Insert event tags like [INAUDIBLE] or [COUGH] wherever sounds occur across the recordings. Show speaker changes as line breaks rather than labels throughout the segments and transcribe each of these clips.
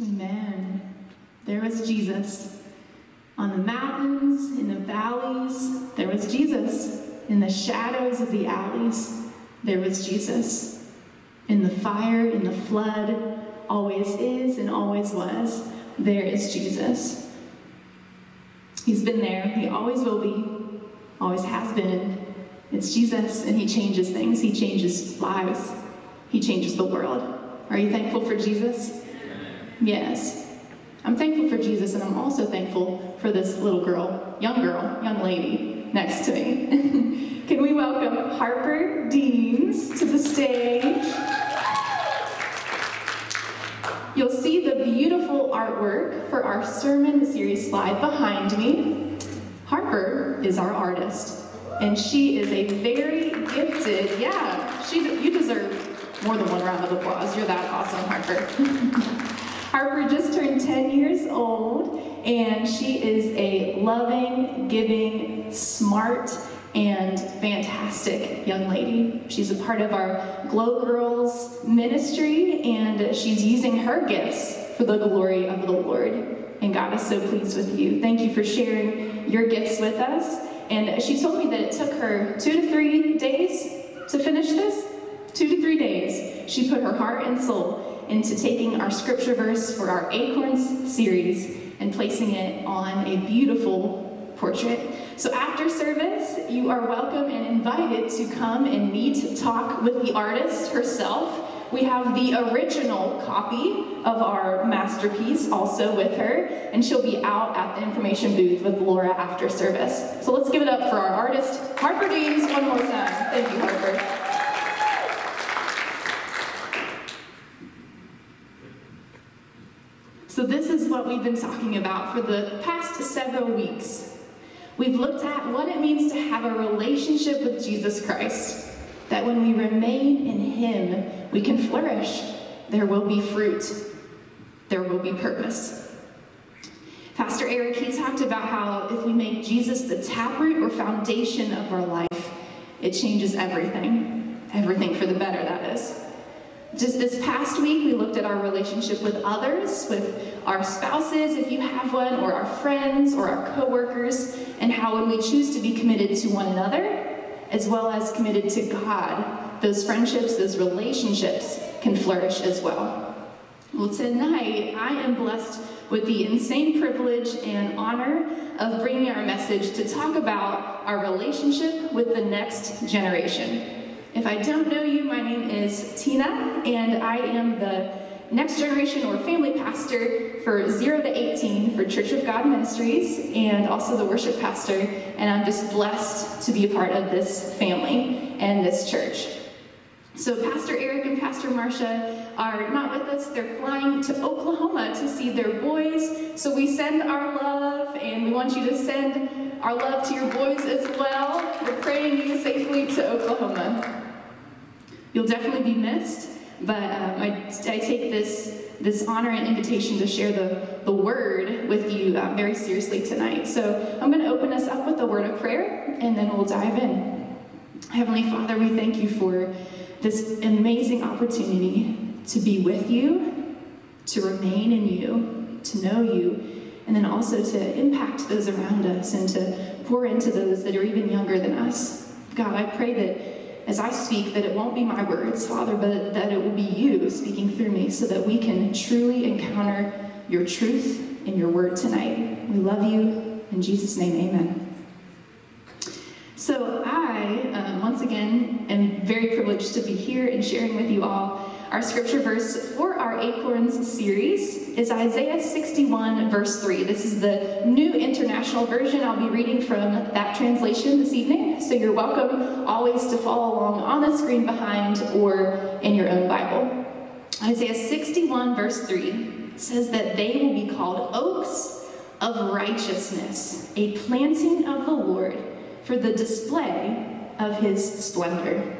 Amen. There was Jesus. On the mountains, in the valleys, there was Jesus. In the shadows of the alleys, there was Jesus. In the fire, in the flood, always is and always was, there is Jesus. He's been there, he always will be, always has been. It's Jesus, and he changes things, he changes lives, he changes the world. Are you thankful for Jesus? Yes. I'm thankful for Jesus, and I'm also thankful for this little girl, young girl, young lady next to me. [LAUGHS] Can we welcome Harper Deans to the stage? You'll see the beautiful artwork for our sermon series slide behind me. Harper is our artist, and she is a very gifted, yeah, she, you deserve more than one round of applause. You're that awesome, Harper. [LAUGHS] Harper just turned 10 years old, and she is a loving, giving, smart, and fantastic young lady. She's a part of our Glow Girls ministry, and she's using her gifts for the glory of the Lord. And God is so pleased with you. Thank you for sharing your gifts with us. And she told me that it took her two to three days to finish this. Two to three days. She put her heart and soul into taking our scripture verse for our Acorns series and placing it on a beautiful portrait. So after service, you are welcome and invited to come and meet, talk with the artist herself. We have the original copy of our masterpiece also with her, and she'll be out at the information booth with Laura after service. So let's give it up for our artist, Harper Deans, one more time. Thank you, Harper. So, this is what we've been talking about for the past several weeks. We've looked at what it means to have a relationship with Jesus Christ, that when we remain in Him, we can flourish. There will be fruit, there will be purpose. Pastor Eric, he talked about how if we make Jesus the taproot or foundation of our life, it changes everything. Everything for the better, that is. Just this past week, we looked at our relationship with others, with our spouses, if you have one, or our friends, or our coworkers, and how when we choose to be committed to one another, as well as committed to God, those friendships, those relationships can flourish as well. Well, tonight, I am blessed with the insane privilege and honor of bringing our message to talk about our relationship with the next generation. If I don't know you, my name is Tina, and I am the next generation or family pastor for 0 to 18 for Church of God Ministries, and also the worship pastor. And I'm just blessed to be a part of this family and this church. So, Pastor Eric and Pastor Marcia are not with us. They're flying to Oklahoma to see their boys. So, we send our love, and we want you to send our love to your boys as well. We're praying you safely to Oklahoma. You'll definitely be missed, but um, I, I, take this, this honor and invitation to share the, the word with you um, very seriously tonight. So I'm going to open us up with a word of prayer, and then we'll dive in. Heavenly Father, we thank you for this amazing opportunity to be with you, to remain in you, to know you, and then also to impact those around us and to pour into those that are even younger than us. God, I pray that as I speak, that it won't be my words, Father, but that it will be you speaking through me so that we can truly encounter your truth in your word tonight. We love you. In Jesus' name, amen. So, I, uh, once again, am very privileged to be here and sharing with you all our scripture verse for our Acorns series is Isaiah 61, verse 3. This is the New International Version. I'll be reading from that translation this evening, so you're welcome always to follow along on the screen behind or in your own Bible. Isaiah 61, verse 3 says that they will be called oaks of righteousness, a planting of the Lord for the display of his splendor.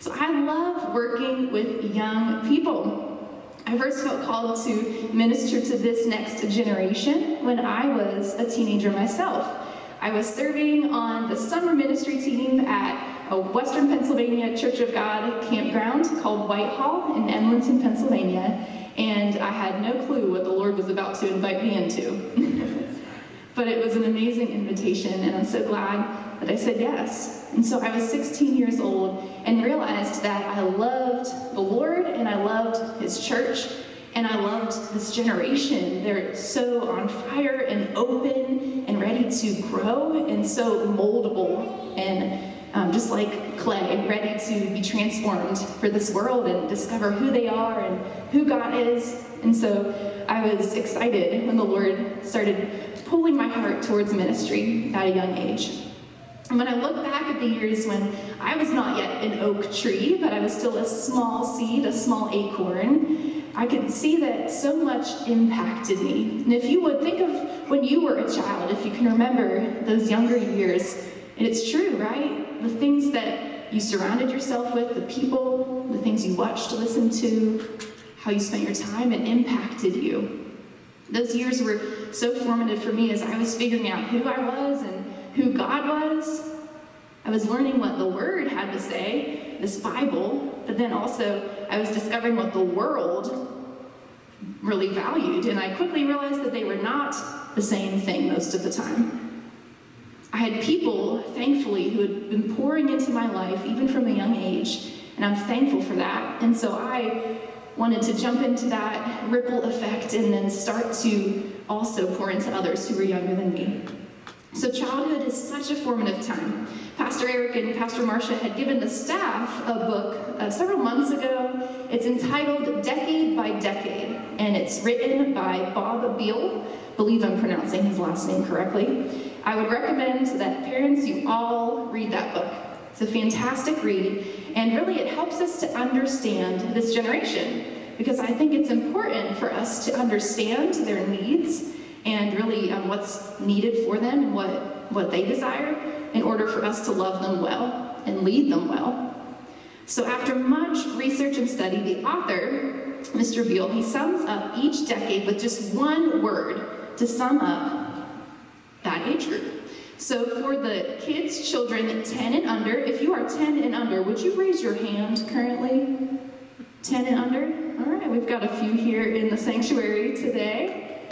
So I love working with young people. I first felt called to minister to this next generation when I was a teenager myself. I was serving on the summer ministry team at a Western Pennsylvania Church of God campground called Whitehall in Edmonton, Pennsylvania, and I had no clue what the Lord was about to invite me into. [LAUGHS] but it was an amazing invitation, and I'm so glad that I said yes. And so I was 16 years old and realized that I loved the Lord and I loved His church and I loved this generation. They're so on fire and open and ready to grow and so moldable and um, just like clay, ready to be transformed for this world and discover who they are and who God is. And so I was excited when the Lord started pulling my heart towards ministry at a young age. And when I look back at the years when I was not yet an oak tree, but I was still a small seed, a small acorn, I could see that so much impacted me. And if you would think of when you were a child, if you can remember those younger years, and it's true, right? The things that you surrounded yourself with, the people, the things you watched, listened to, how you spent your time, it impacted you. Those years were so formative for me as I was figuring out who I was and who God was. I was learning what the Word had to say, this Bible, but then also I was discovering what the world really valued, and I quickly realized that they were not the same thing most of the time. I had people, thankfully, who had been pouring into my life, even from a young age, and I'm thankful for that. And so I wanted to jump into that ripple effect and then start to also pour into others who were younger than me. So, childhood is such a formative time. Pastor Eric and Pastor Marcia had given the staff a book uh, several months ago. It's entitled Decade by Decade, and it's written by Bob Beal. Believe I'm pronouncing his last name correctly. I would recommend that parents, you all read that book. It's a fantastic read, and really it helps us to understand this generation because I think it's important for us to understand their needs and really um, what's needed for them and what, what they desire in order for us to love them well and lead them well. So, after much research and study, the author, Mr. Beal, he sums up each decade with just one word to sum up that age group. So for the kids, children 10 and under, if you are 10 and under, would you raise your hand currently? 10 and under? All right, we've got a few here in the sanctuary today.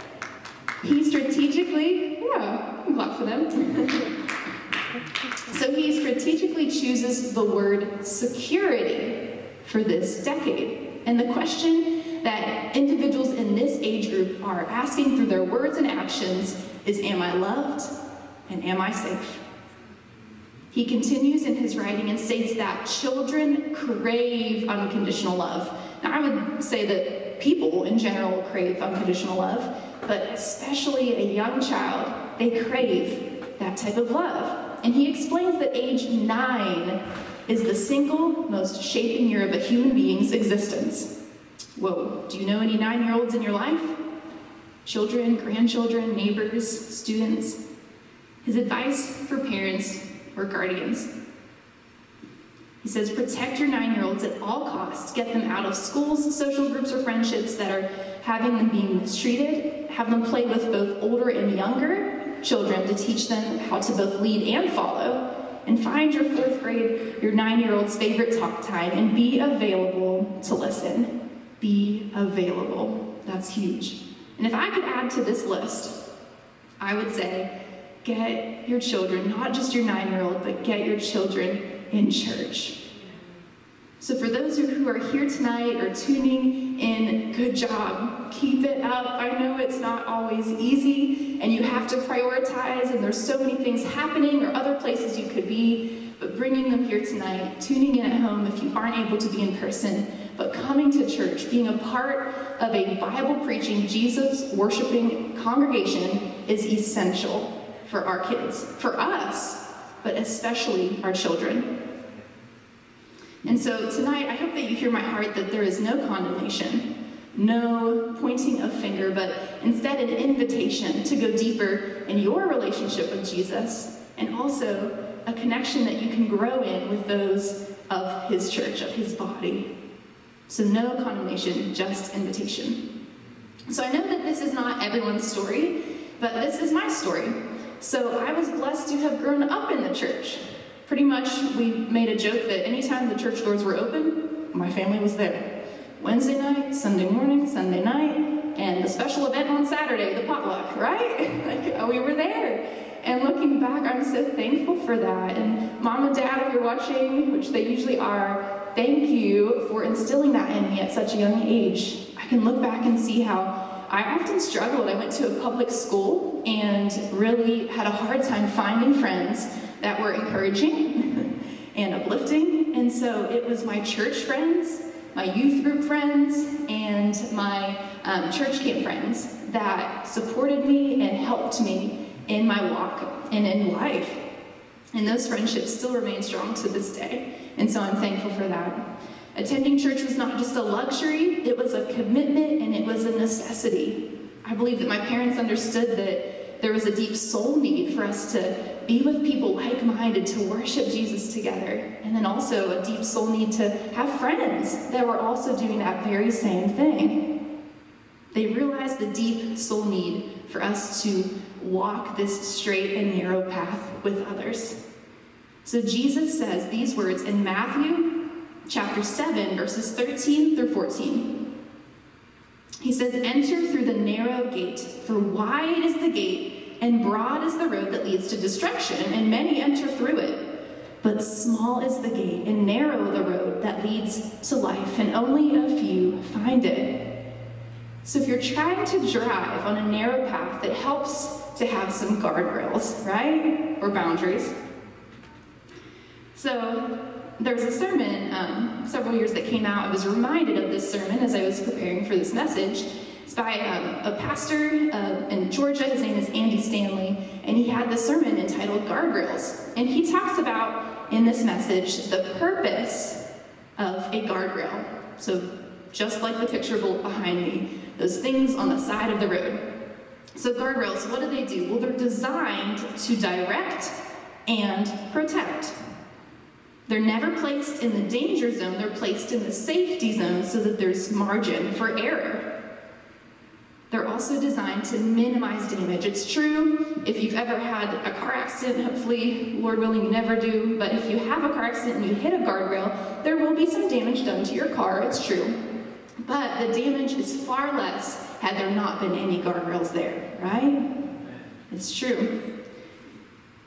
He strategically, yeah, I'm glad for them. so he strategically chooses the word security for this decade. And the question that individuals in this age group are asking through their words and actions is Am I loved and am I safe? He continues in his writing and states that children crave unconditional love. Now, I would say that people in general crave unconditional love, but especially a young child, they crave that type of love. And he explains that age nine is the single most shaping year of a human being's existence. Whoa, do you know any nine year olds in your life? children, grandchildren, neighbors, students. His advice for parents or guardians. He says, protect your nine year olds at all costs. Get them out of schools, social groups, or friendships that are having them being mistreated. Have them play with both older and younger children to teach them how to both lead and follow. And find your fourth grade, your nine year old's favorite talk time, and be available to listen. Be available. That's huge. And if I could add to this list, I would say get your children, not just your nine year old, but get your children in church. So, for those who are here tonight or tuning in, good job. Keep it up. I know it's not always easy and you have to prioritize, and there's so many things happening or other places you could be. But bringing them here tonight, tuning in at home if you aren't able to be in person, but coming to church, being a part of a Bible preaching, Jesus worshiping congregation is essential for our kids, for us, but especially our children. And so tonight, I hope that you hear my heart that there is no condemnation, no pointing of finger, but instead an invitation to go deeper in your relationship with Jesus and also a connection that you can grow in with those of his church, of his body. So, no condemnation, just invitation. So, I know that this is not everyone's story, but this is my story. So, I was blessed to have grown up in the church. Pretty much, we made a joke that anytime the church doors were open, my family was there. Wednesday night, Sunday morning, Sunday night, and the special event on Saturday, the potluck, right? [LAUGHS] like, oh, we were there. And looking back, I'm so thankful for that. And mom and dad, if you're watching, which they usually are, thank you for instilling that in me at such a young age. I can look back and see how I often struggled. I went to a public school and really had a hard time finding friends that were encouraging [LAUGHS] and uplifting. And so it was my church friends, my youth group friends, and my um, church camp friends that supported me and helped me in my walk and in life. And those friendships still remain strong to this day. And so I'm thankful for that. Attending church was not just a luxury, it was a commitment and it was a necessity. I believe that my parents understood that there was a deep soul need for us to be with people like minded, to worship Jesus together, and then also a deep soul need to have friends that were also doing that very same thing. They realized the deep soul need for us to walk this straight and narrow path with others. So Jesus says these words in Matthew chapter 7, verses 13 through 14. He says, Enter through the narrow gate, for wide is the gate, and broad is the road that leads to destruction, and many enter through it. But small is the gate, and narrow the road that leads to life, and only a few find it. So if you're trying to drive on a narrow path, it helps to have some guardrails, right? Or boundaries. So there was a sermon um, several years that came out. I was reminded of this sermon as I was preparing for this message. It's by um, a pastor uh, in Georgia. His name is Andy Stanley, and he had this sermon entitled Guardrails. And he talks about in this message the purpose of a guardrail. So, just like the picture behind me, those things on the side of the road. So, guardrails, what do they do? Well, they're designed to direct and protect. They're never placed in the danger zone, they're placed in the safety zone so that there's margin for error. They're also designed to minimize damage. It's true if you've ever had a car accident, hopefully, Lord willing, you never do, but if you have a car accident and you hit a guardrail, there will be some damage done to your car, it's true. But the damage is far less had there not been any guardrails there, right? It's true.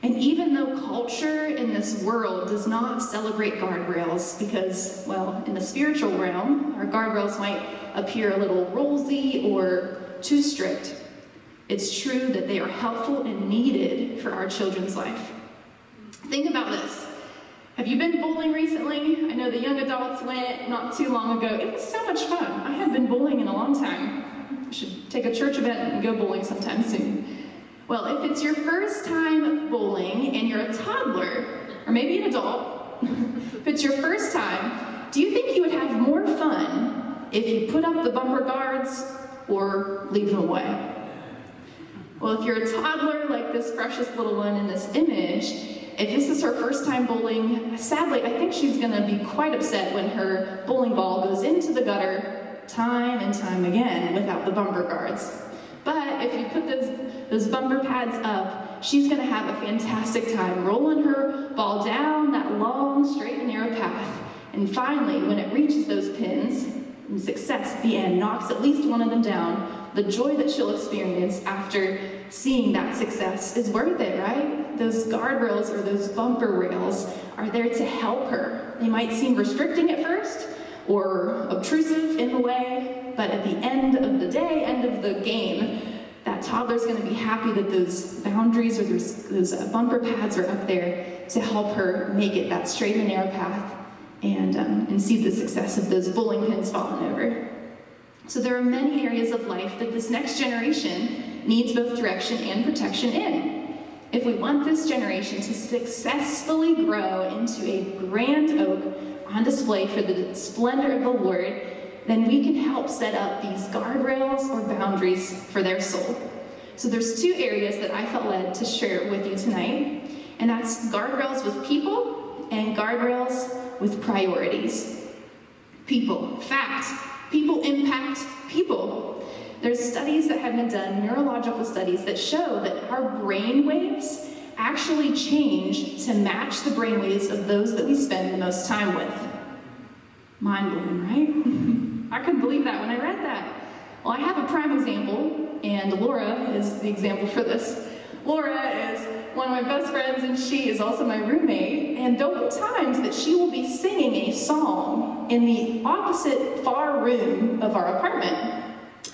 And even though culture in this world does not celebrate guardrails, because, well, in the spiritual realm, our guardrails might appear a little rosy or too strict, it's true that they are helpful and needed for our children's life. Think about this. Have you been bowling recently? I know the young adults went not too long ago. It was so much fun. I haven't been bowling in a long time. I should take a church event and go bowling sometime soon. Well, if it's your first time bowling and you're a toddler, or maybe an adult, [LAUGHS] if it's your first time, do you think you would have more fun if you put up the bumper guards or leave them away? Well, if you're a toddler like this precious little one in this image, if this is her first time bowling, sadly, I think she's going to be quite upset when her bowling ball goes into the gutter time and time again without the bumper guards. If you put those, those bumper pads up, she's going to have a fantastic time rolling her ball down that long, straight, and narrow path. And finally, when it reaches those pins, and success the end knocks at least one of them down, the joy that she'll experience after seeing that success is worth it, right? Those guardrails or those bumper rails are there to help her. They might seem restricting at first or obtrusive in a way, but at the end of the day, end of the game, that toddler's going to be happy that those boundaries or those, those bumper pads are up there to help her make it that straight and narrow path and, um, and see the success of those bowling pins falling over. So there are many areas of life that this next generation needs both direction and protection in. If we want this generation to successfully grow into a grand oak on display for the splendor of the Lord, then we can help set up these guardrails or boundaries for their soul. So there's two areas that I felt led to share with you tonight, and that's guardrails with people and guardrails with priorities. People, fact, people impact people. There's studies that have been done, neurological studies, that show that our brain waves actually change to match the brainwaves of those that we spend the most time with. Mind blowing, right? [LAUGHS] I couldn't believe that when I read that. Well, I have a prime example, and Laura is the example for this. Laura is one of my best friends, and she is also my roommate. And there'll be times that she will be singing a song in the opposite far room of our apartment.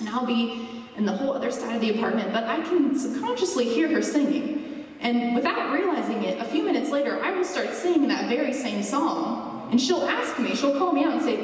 And I'll be in the whole other side of the apartment, but I can subconsciously hear her singing. And without realizing it, a few minutes later, I will start singing that very same song. And she'll ask me, she'll call me out and say,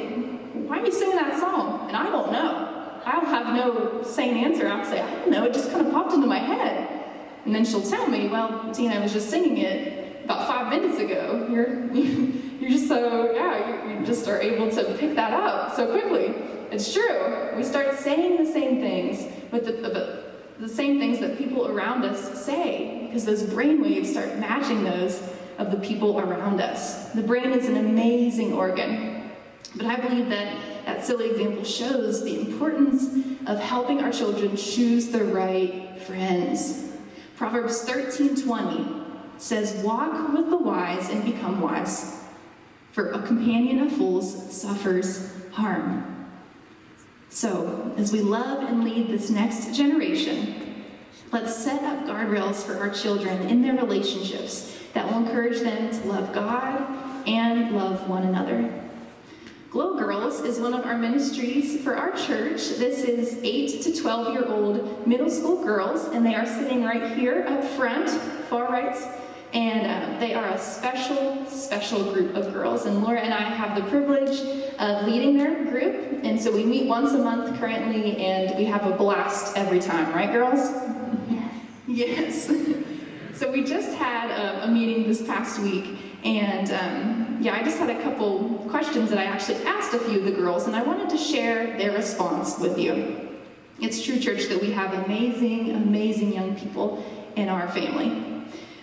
Why are you singing that song? And I don't know. I'll have no sane answer. I'll say, I don't know, it just kind of popped into my head. And then she'll tell me, well, Tina, I was just singing it about five minutes ago. You're, [LAUGHS] you're just so, yeah, you, just are able to pick that up so quickly. It's true. We start saying the same things, but the, the, the same things that people around us say, because those brain waves start matching those of the people around us. The brain is an amazing organ. But I believe that that silly example shows the importance of helping our children choose the right friends. Proverbs 13:20 says, "Walk with the wise and become wise, for a companion of fools suffers harm." So, as we love and lead this next generation, let's set up guardrails for our children in their relationships that will encourage them to love God and love one another. Glow Girls is one of our ministries for our church. This is 8 to 12 year old middle school girls, and they are sitting right here up front, far right. And uh, they are a special, special group of girls. And Laura and I have the privilege of leading their group. And so we meet once a month currently, and we have a blast every time, right, girls? Yes. yes. [LAUGHS] so we just had a, a meeting this past week, and um, yeah, I just had a couple questions that I actually asked a few of the girls, and I wanted to share their response with you. It's true, church, that we have amazing, amazing young people in our family.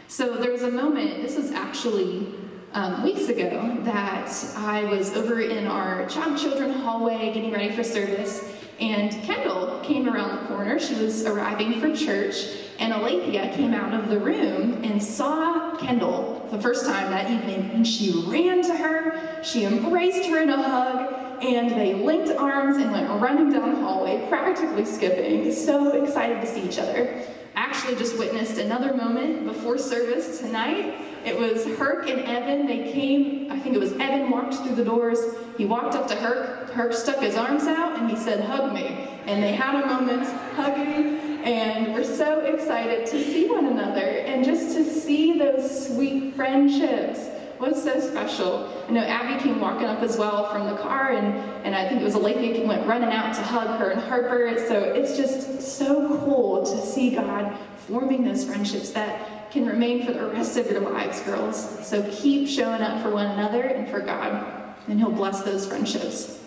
So there was a moment, this was actually um, weeks ago, that I was over in our child children hallway getting ready for service, and Kendall came around the corner. She was arriving for church, and Alethea came out of the room and saw Kendall the first time that evening, and she ran to her, she embraced her in a hug, and they linked arms and went running down the hallway, practically skipping, so excited to see each other. Actually, just witnessed another moment before service tonight. It was Herc and Evan. They came, I think it was Evan walked through the doors. He walked up to Herc. Herc stuck his arms out and he said, Hug me. And they had a moment hugging and we're so excited to see one another and just to see those sweet friendships was so special. I know Abby came walking up as well from the car, and, and I think it was a Alethea went running out to hug her and Harper. So it's just so cool to see God forming those friendships that can remain for the rest of your lives, girls. So keep showing up for one another and for God, and He'll bless those friendships.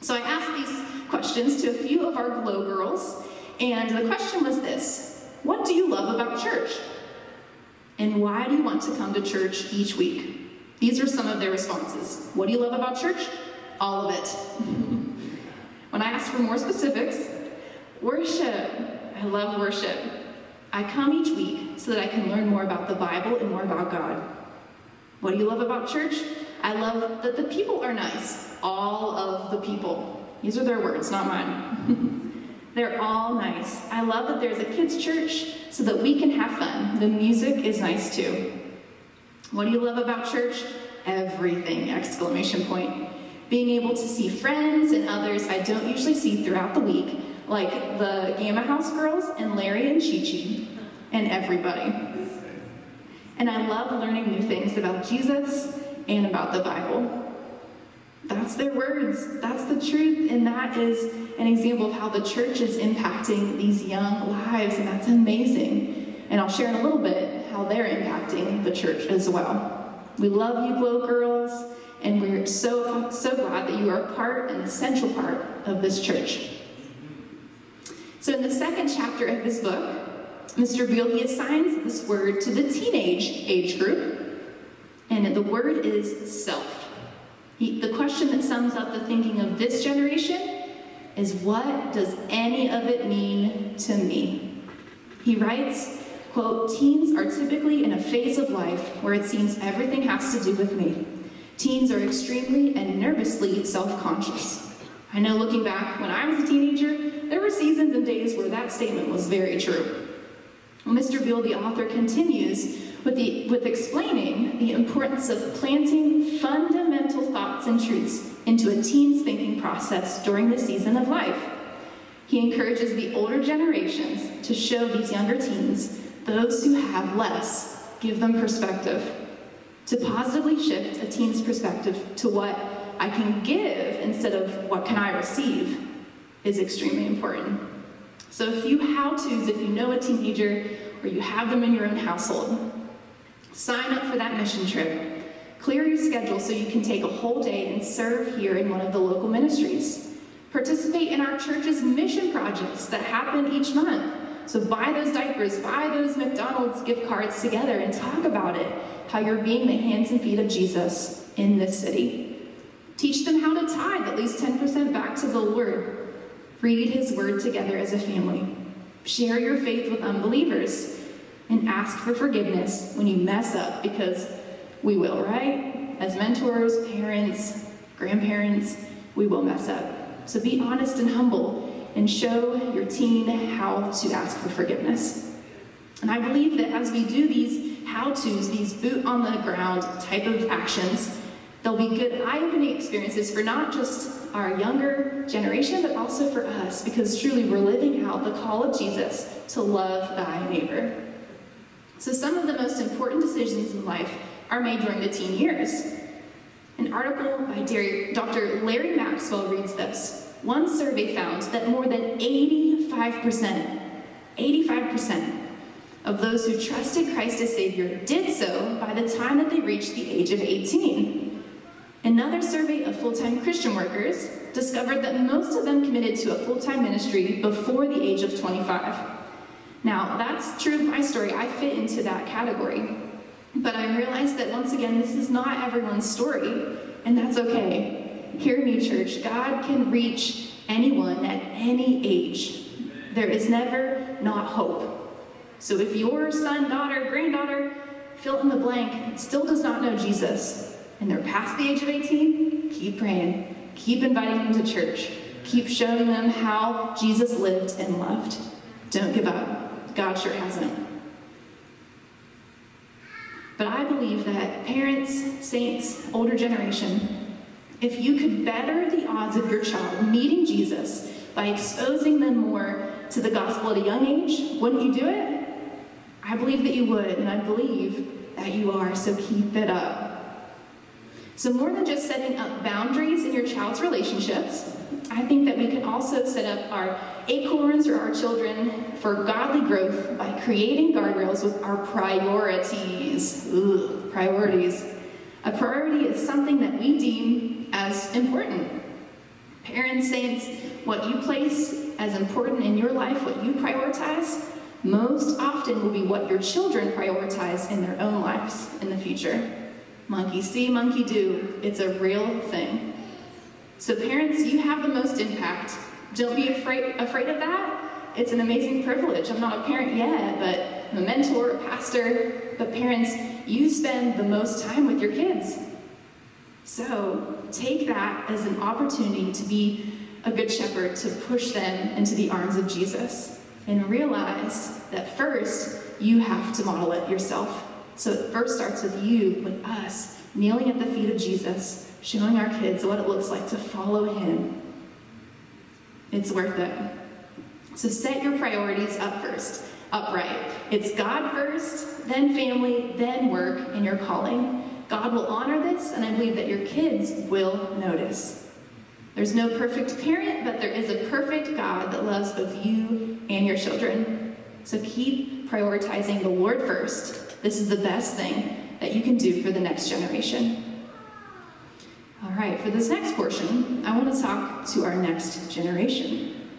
So I asked these questions to a few of our Glow girls, and the question was this What do you love about church? And why do you want to come to church each week? These are some of their responses. What do you love about church? All of it. [LAUGHS] when I asked for more specifics, worship. I love worship. I come each week so that I can learn more about the Bible and more about God. What do you love about church? I love that the people are nice. All of the people. These are their words, not mine. [LAUGHS] They're all nice. I love that there's a kids' church so that we can have fun. The music is nice too. What do you love about church? Everything! Exclamation point. Being able to see friends and others I don't usually see throughout the week, like the Gamma House girls and Larry and Chi Chi, and everybody. And I love learning new things about Jesus and about the Bible. That's their words. That's the truth. And that is an example of how the church is impacting these young lives. And that's amazing. And I'll share in a little bit how they're impacting the church as well. We love you, Glow Girls. And we're so, so glad that you are a part, an essential part of this church. So, in the second chapter of this book, Mr. Beale, he assigns this word to the teenage age group, and the word is self. He, the question that sums up the thinking of this generation is what does any of it mean to me? He writes, Quote, teens are typically in a phase of life where it seems everything has to do with me. Teens are extremely and nervously self conscious. I know looking back when I was a teenager, there were seasons and days where that statement was very true. Mr. Beale, the author, continues with, the, with explaining the importance of planting fundamental thoughts and truths into a teen's thinking process during the season of life. He encourages the older generations to show these younger teens, those who have less, give them perspective, to positively shift a teen's perspective to what I can give instead of what can I receive is extremely important. So a few how-tos if you know a teenager or you have them in your own household. Sign up for that mission trip. Clear your schedule so you can take a whole day and serve here in one of the local ministries. Participate in our church's mission projects that happen each month. So buy those diapers, buy those McDonald's gift cards together and talk about it, how you're being the hands and feet of Jesus in this city. Teach them how to tithe at least 10% back to the Lord. Read his word together as a family. Share your faith with unbelievers and ask for forgiveness when you mess up because we will, right? As mentors, parents, grandparents, we will mess up. So be honest and humble and show your teen how to ask for forgiveness. And I believe that as we do these how to's, these boot on the ground type of actions, they'll be good eye opening experiences for not just our younger generation, but also for us, because truly we're living out the call of Jesus to love thy neighbor. So, some of the most important decisions in life are made during the teen years. An article by Dr. Larry Maxwell reads this. One survey found that more than 85%, 85% of those who trusted Christ as Savior did so by the time that they reached the age of 18. Another survey of full time Christian workers discovered that most of them committed to a full time ministry before the age of 25. Now, that's true of my story. I fit into that category. But I realize that once again, this is not everyone's story, and that's okay. Hear me, church. God can reach anyone at any age. There is never not hope. So if your son, daughter, granddaughter, fill in the blank, still does not know Jesus, and they're past the age of 18, keep praying. Keep inviting them to church. Keep showing them how Jesus lived and loved. Don't give up. God sure hasn't. But I believe that parents, saints, older generation, if you could better the odds of your child meeting Jesus by exposing them more to the gospel at a young age, wouldn't you do it? I believe that you would, and I believe that you are, so keep it up. So, more than just setting up boundaries in your child's relationships, I think that we can also set up our acorns or our children for godly growth by creating guardrails with our priorities. Ugh, priorities. A priority is something that we deem as important. Parents, saints, what you place as important in your life, what you prioritize, most often will be what your children prioritize in their own lives in the future. Monkey see, monkey do. It's a real thing. So, parents, you have the most impact. Don't be afraid, afraid of that. It's an amazing privilege. I'm not a parent yet, but I'm a mentor, a pastor. But, parents, you spend the most time with your kids. So, take that as an opportunity to be a good shepherd, to push them into the arms of Jesus. And realize that first, you have to model it yourself. So it first starts with you, with us, kneeling at the feet of Jesus, showing our kids what it looks like to follow him. It's worth it. So set your priorities up first, upright. It's God first, then family, then work, and your calling. God will honor this, and I believe that your kids will notice. There's no perfect parent, but there is a perfect God that loves both you and your children. So keep prioritizing the Lord first this is the best thing that you can do for the next generation. All right, for this next portion, I want to talk to our next generation.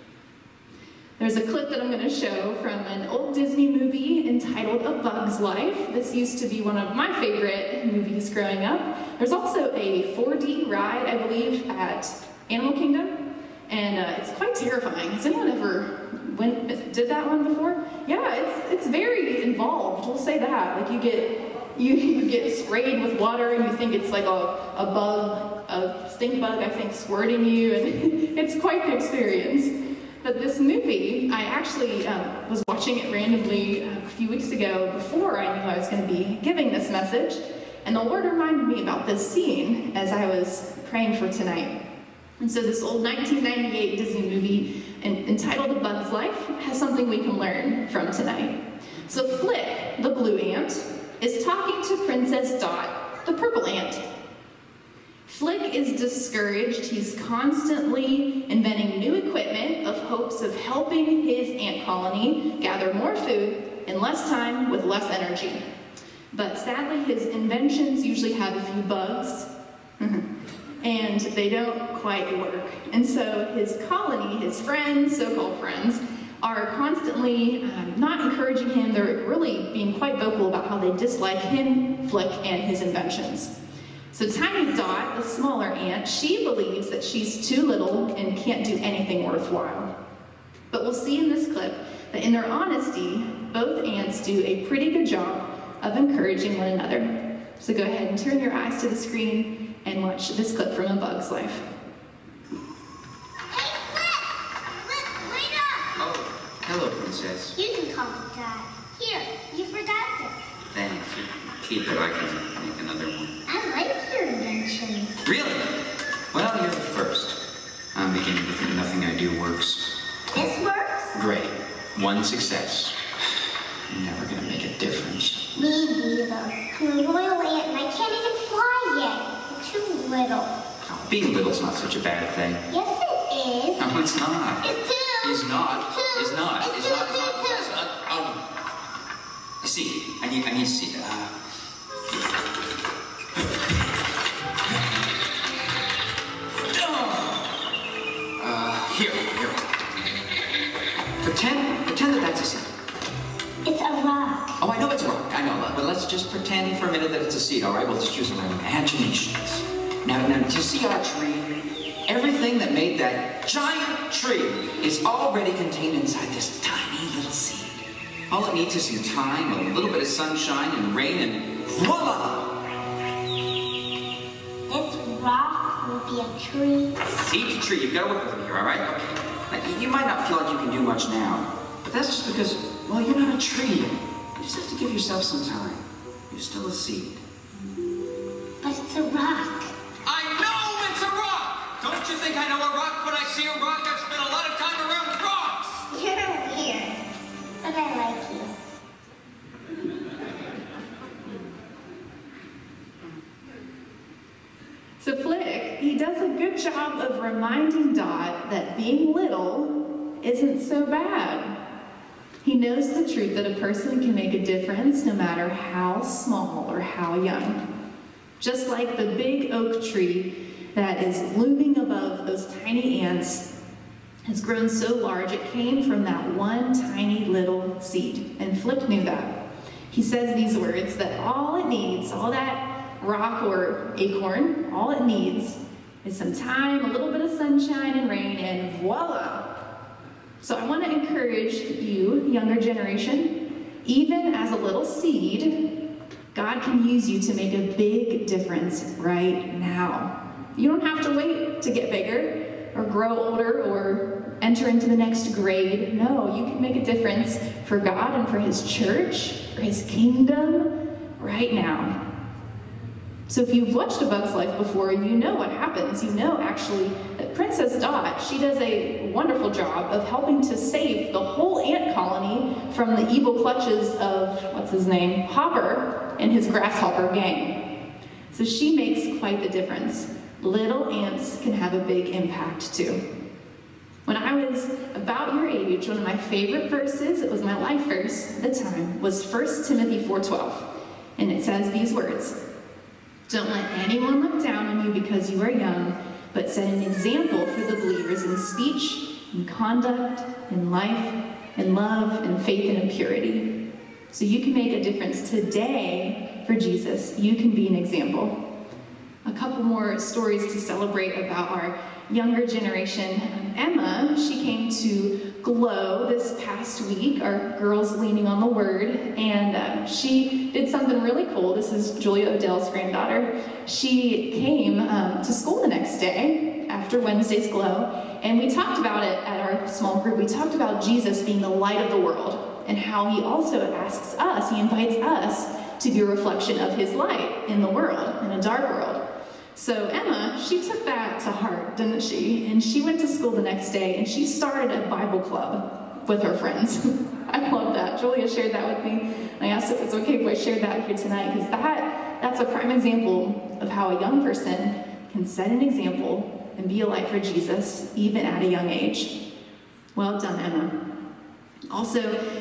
There's a clip that I'm going to show from an old Disney movie entitled A Bug's Life. This used to be one of my favorite movies growing up. There's also a 4D ride, I believe, at Animal Kingdom, and uh, it's quite terrifying. Has anyone ever went did that one before? Yeah, it's it's very involved. We'll say that. Like you get you, you get sprayed with water and you think it's like a, a bug, a stink bug, I think, squirting you, and [LAUGHS] it's quite the experience. But this movie, I actually um, was watching it randomly uh, a few weeks ago before I knew I was going to be giving this message, and the Lord reminded me about this scene as I was praying for tonight. And so, this old 1998 Disney movie entitled A Bug's Life has something we can learn from tonight. So, Flick, the blue ant, is talking to Princess Dot, the purple ant. Flick is discouraged. He's constantly inventing new equipment of hopes of helping his ant colony gather more food in less time with less energy. But sadly, his inventions usually have a few bugs, [LAUGHS] and they don't quite work. And so his colony, his friends, so called friends, are constantly um, not encouraging him. They're really being quite vocal about how they dislike him, Flick, and his inventions. So Tiny Dot, the smaller ant, she believes that she's too little and can't do anything worthwhile. But we'll see in this clip that in their honesty, both ants do a pretty good job of encouraging one another. So go ahead and turn your eyes to the screen and watch this clip from A Bug's Life.
Hello, Princess.
You can call me Dot. Here, you forgot this.
Thanks. Keep it. I can make another one.
I like your inventions.
Really? Well, you're the first. I'm beginning to think nothing I do works.
This works?
Great. One success. Never gonna make a difference.
Me neither. I'm a royal ant and I can't even fly yet. I'm too little.
Oh, being little's not such a bad thing.
Yes, it is.
No, it's not.
It's too.
Is not.
It's.
Is not.
It's
Is not. Is not. Is not. Oh. See, I need. I need to see that. Uh, here, here. Pretend, pretend that that's a seed.
It's a rock.
Oh, I know it's wrong. I know, but let's just pretend for a minute that it's a seed. All right, we'll just use our imaginations. Now, now, to see our tree, everything that made that giant tree is already contained inside this tiny little seed. All it needs is some time, a little bit of sunshine and rain, and voila!
This rock will be a tree.
A tree. You've got to work with me here, all right? Now, you- you might not feel like you can do much now, but that's just because, well, you're not a tree. You just have to give yourself some time. You're still a seed.
But it's a rock.
You think I know a rock when I see a rock? I've spent a lot of time around rocks!
You're weird. But I like you.
So Flick, he does a good job of reminding Dot that being little isn't so bad. He knows the truth that a person can make a difference no matter how small or how young. Just like the big oak tree that is looming above those tiny ants has grown so large it came from that one tiny little seed. And Flick knew that. He says these words that all it needs, all that rock or acorn, all it needs is some time, a little bit of sunshine and rain, and voila. So I want to encourage you, younger generation, even as a little seed, God can use you to make a big difference right now. You don't have to wait to get bigger or grow older or enter into the next grade. No, you can make a difference for God and for His church, for His kingdom right now. So if you've watched A Bug's Life before, you know what happens. You know actually that Princess Dot, she does a wonderful job of helping to save the whole ant colony from the evil clutches of, what's his name, Hopper and his grasshopper gang. So she makes quite the difference. Little ants can have a big impact too. When I was about your age, one of my favorite verses, it was my life verse at the time, was 1 Timothy 4:12. And it says these words: don't let anyone look down on you because you are young, but set an example for the believers in speech, in conduct, in life, in love, in faith, and in purity. So you can make a difference today for Jesus. You can be an example. A couple more stories to celebrate about our younger generation. Emma, she came to Glow this past week, our Girls Leaning on the Word, and uh, she did something really cool. This is Julia Odell's granddaughter. She came um, to school the next day after Wednesday's Glow, and we talked about it at our small group. We talked about Jesus being the light of the world and how he also asks us, he invites us to be a reflection of his light in the world, in a dark world. So Emma, she took that to heart, didn't she? And she went to school the next day and she started a Bible club with her friends. [LAUGHS] I love that. Julia shared that with me. I asked if it's okay if I shared that here tonight because that that's a prime example of how a young person can set an example and be a light for Jesus even at a young age. Well done, Emma. Also,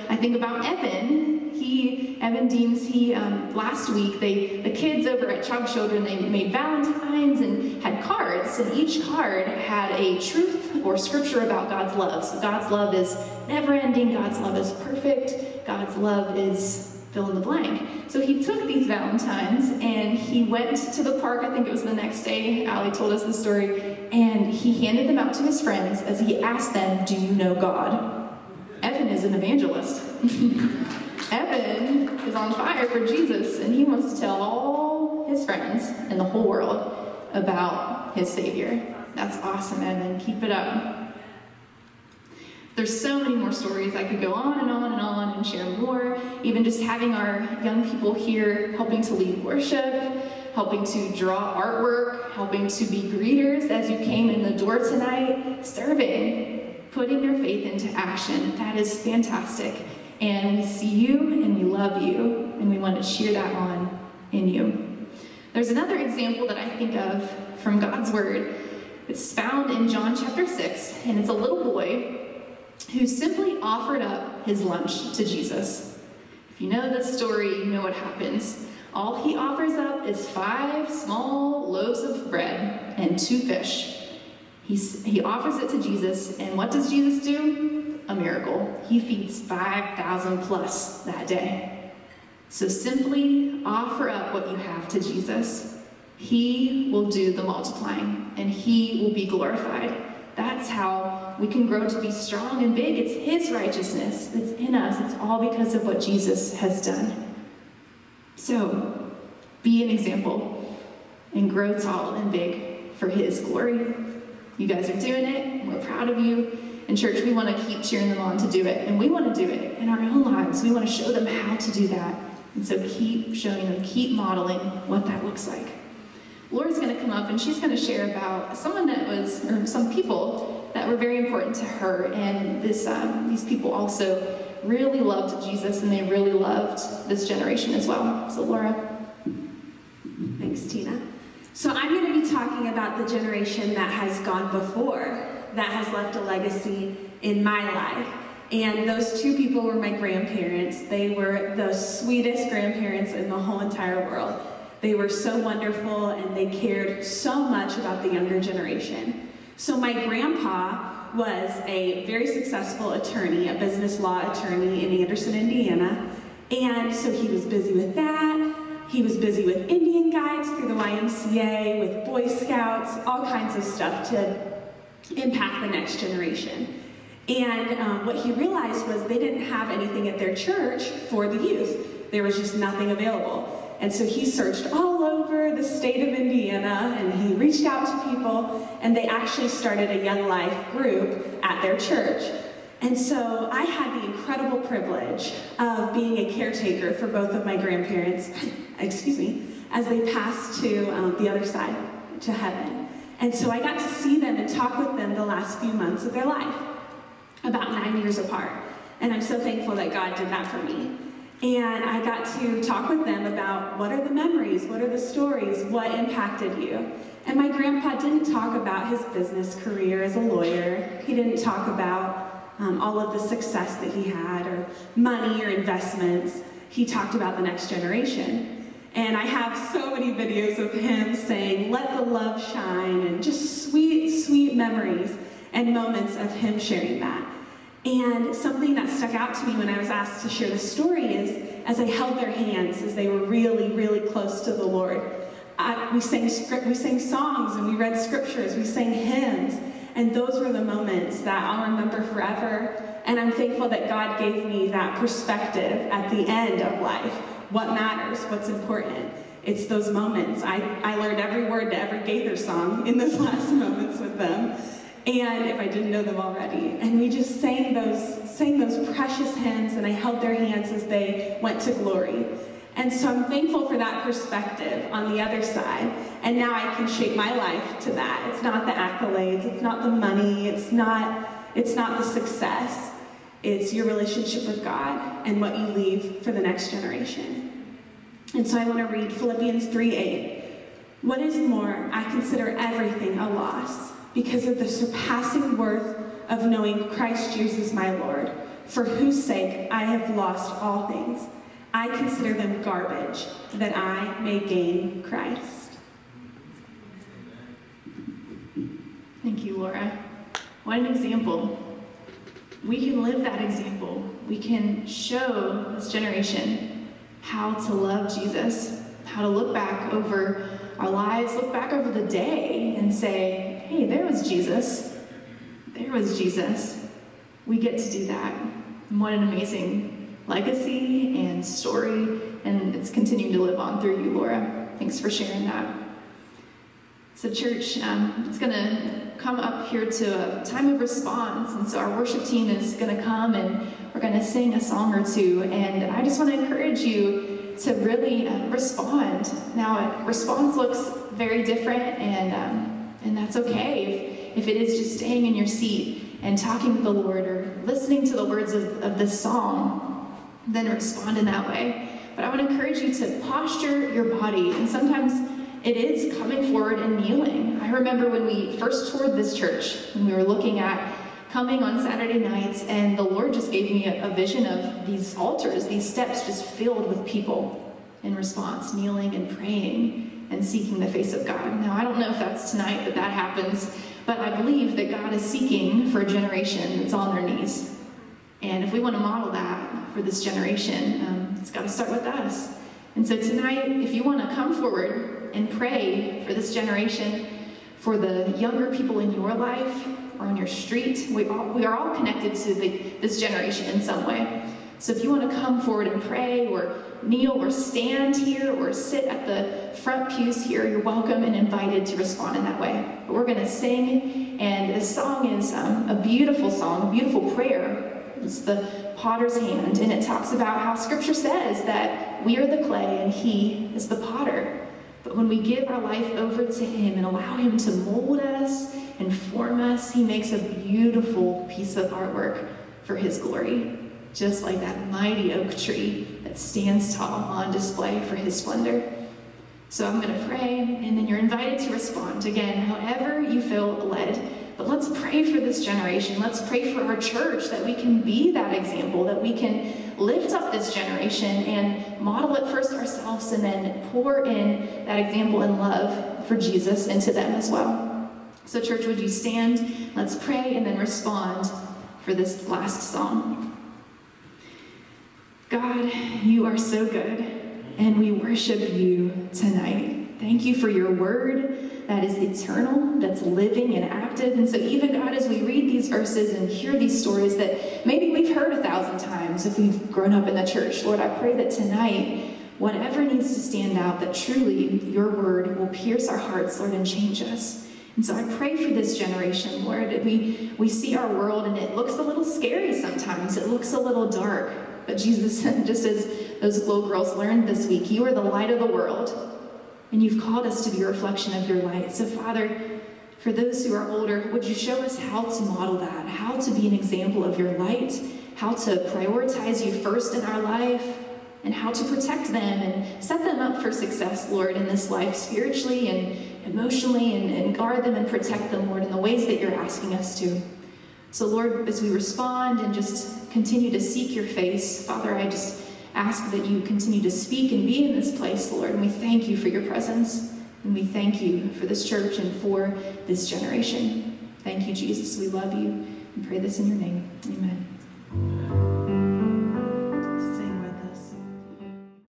I think about Evan. He, Evan Deems, he, um, last week, they, the kids over at Chug Children, they made Valentines and had cards, and each card had a truth or scripture about God's love. So God's love is never ending, God's love is perfect, God's love is fill in the blank. So he took these Valentines and he went to the park, I think it was the next day, Allie told us the story, and he handed them out to his friends as he asked them, Do you know God? Evan is an evangelist. [LAUGHS] Evan is on fire for Jesus, and he wants to tell all his friends and the whole world about his Savior. That's awesome, Evan. Keep it up. There's so many more stories. I could go on and on and on and share more. Even just having our young people here helping to lead worship, helping to draw artwork, helping to be greeters as you came in the door tonight, serving putting their faith into action. That is fantastic. And we see you and we love you, and we want to cheer that on in you. There's another example that I think of from God's Word. It's found in John chapter 6, and it's a little boy who simply offered up his lunch to Jesus. If you know this story, you know what happens. All he offers up is five small loaves of bread and two fish. He's, he offers it to Jesus, and what does Jesus do? A miracle. He feeds 5,000 plus that day. So simply offer up what you have to Jesus. He will do the multiplying, and He will be glorified. That's how we can grow to be strong and big. It's His righteousness that's in us. It's all because of what Jesus has done. So, be an example and grow tall and big for His glory. You guys are doing it. We're proud of you. In church, we want to keep cheering them on to do it. And we want to do it in our own lives. We want to show them how to do that. And so keep showing them, keep modeling what that looks like. Laura's going to come up and she's going to share about someone that was, or some people that were very important to her. And this, um, these people also really loved Jesus and they really loved this generation as well. So, Laura.
Thanks, Tina. So I'm going to be talking about the generation that has gone before, that has left a legacy in my life. And those two people were my grandparents. They were the sweetest grandparents in the whole entire world. They were so wonderful and they cared so much about the younger generation. So my grandpa was a very successful attorney, a business law attorney in Anderson, Indiana. And so he was busy with that. He was busy with Indian guides through the YMCA, with Boy Scouts, all kinds of stuff to impact the next generation. And um, what he realized was they didn't have anything at their church for the youth. There was just nothing available. And so he searched all over the state of Indiana and he reached out to people, and they actually started a Young Life group at their church. And so I had the incredible privilege of being a caretaker for both of my grandparents, [COUGHS] excuse me, as they passed to um, the other side, to heaven. And so I got to see them and talk with them the last few months of their life, about nine years apart. And I'm so thankful that God did that for me. And I got to talk with them about what are the memories, what are the stories, what impacted you. And my grandpa didn't talk about his business career as a lawyer. He didn't talk about um, all of the success that he had, or money or investments. He talked about the next generation. And I have so many videos of him saying, Let the love shine, and just sweet, sweet memories and moments of him sharing that. And something that stuck out to me when I was asked to share the story is as I held their hands as they were really, really close to the Lord, I, we sang script, we sang songs and we read scriptures, we sang hymns, and those were the moments that I'll remember forever. And I'm thankful that God gave me that perspective at the end of life. What matters? What's important? It's those moments. I, I learned every word to every Gaither song in those [LAUGHS] last moments with them. And if I didn't know them already. And we just sang those, sang those precious hymns, and I held their hands as they went to glory. And so I'm thankful for that perspective on the other side. And now I can shape my life to that. It's not the accolades, it's not the money, it's not, it's not the success. It's your relationship with God and what you leave for the next generation. And so I want to read Philippians 3 8. What is more, I consider everything a loss because of the surpassing worth of knowing Christ Jesus my Lord, for whose sake I have lost all things. I consider them garbage, that I may gain Christ.
Thank you, Laura. What an example. We can live that example. We can show this generation how to love Jesus, how to look back over our lives, look back over the day and say, hey, there was Jesus. There was Jesus. We get to do that. And what an amazing legacy and story, and it's continuing to live on through you, Laura. Thanks for sharing that. So, church, um, it's going to come up here to a time of response, and so our worship team is going to come and we're going to sing a song or two. And I just want to encourage you to really uh, respond. Now, response looks very different, and um, and that's okay if, if it is just staying in your seat and talking with the Lord or listening to the words of, of this song then respond in that way. But I would encourage you to posture your body, and sometimes it is coming forward and kneeling. I remember when we first toured this church, when we were looking at coming on Saturday nights, and the Lord just gave me a, a vision of these altars, these steps just filled with people in response, kneeling and praying and seeking the face of God. Now, I don't know if that's tonight that that happens, but I believe that God is seeking for a generation that's on their knees. And if we want to model that, for this generation. Um, it's got to start with us. And so tonight, if you want to come forward and pray for this generation, for the younger people in your life or on your street, we, all, we are all connected to the, this generation in some way. So if you want to come forward and pray or kneel or stand here or sit at the front pews here, you're welcome and invited to respond in that way. But we're going to sing, and this song is um, a beautiful song, a beautiful prayer. It's the potter's hand, and it talks about how scripture says that we are the clay and he is the potter. But when we give our life over to him and allow him to mold us and form us, he makes a beautiful piece of artwork for his glory, just like that mighty oak tree that stands tall on display for his splendor. So I'm going to pray, and then you're invited to respond again, however you feel led. But let's pray for this generation. Let's pray for our church that we can be that example, that we can lift up this generation and model it first ourselves and then pour in that example and love for Jesus into them as well. So, church, would you stand? Let's pray and then respond for this last song. God, you are so good, and we worship you tonight. Thank you for your word that is eternal, that's living and active. And so, even God, as we read these verses and hear these stories that maybe we've heard a thousand times if we've grown up in the church, Lord, I pray that tonight, whatever needs to stand out, that truly your word will pierce our hearts, Lord, and change us. And so I pray for this generation, Lord. We, we see our world and it looks a little scary sometimes. It looks a little dark. But Jesus, [LAUGHS] just as those little girls learned this week, you are the light of the world. And you've called us to be a reflection of your light. So, Father, for those who are older, would you show us how to model that, how to be an example of your light, how to prioritize you first in our life, and how to protect them and set them up for success, Lord, in this life spiritually and emotionally, and, and guard them and protect them, Lord, in the ways that you're asking us to. So, Lord, as we respond and just continue to seek your face, Father, I just ask that you continue to speak and be in this place, Lord. And we thank you for your presence. And we thank you for this church and for this generation. Thank you, Jesus. We love you and pray this in your name. Amen.